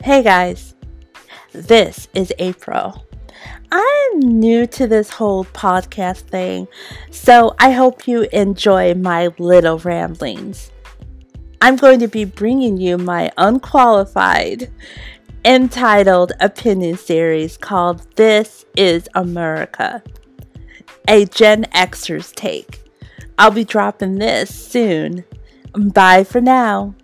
Hey guys, this is April. I'm new to this whole podcast thing, so I hope you enjoy my little ramblings. I'm going to be bringing you my unqualified, entitled opinion series called This is Amurika, a Gen Xer's take. I'll be dropping this soon. Bye for now.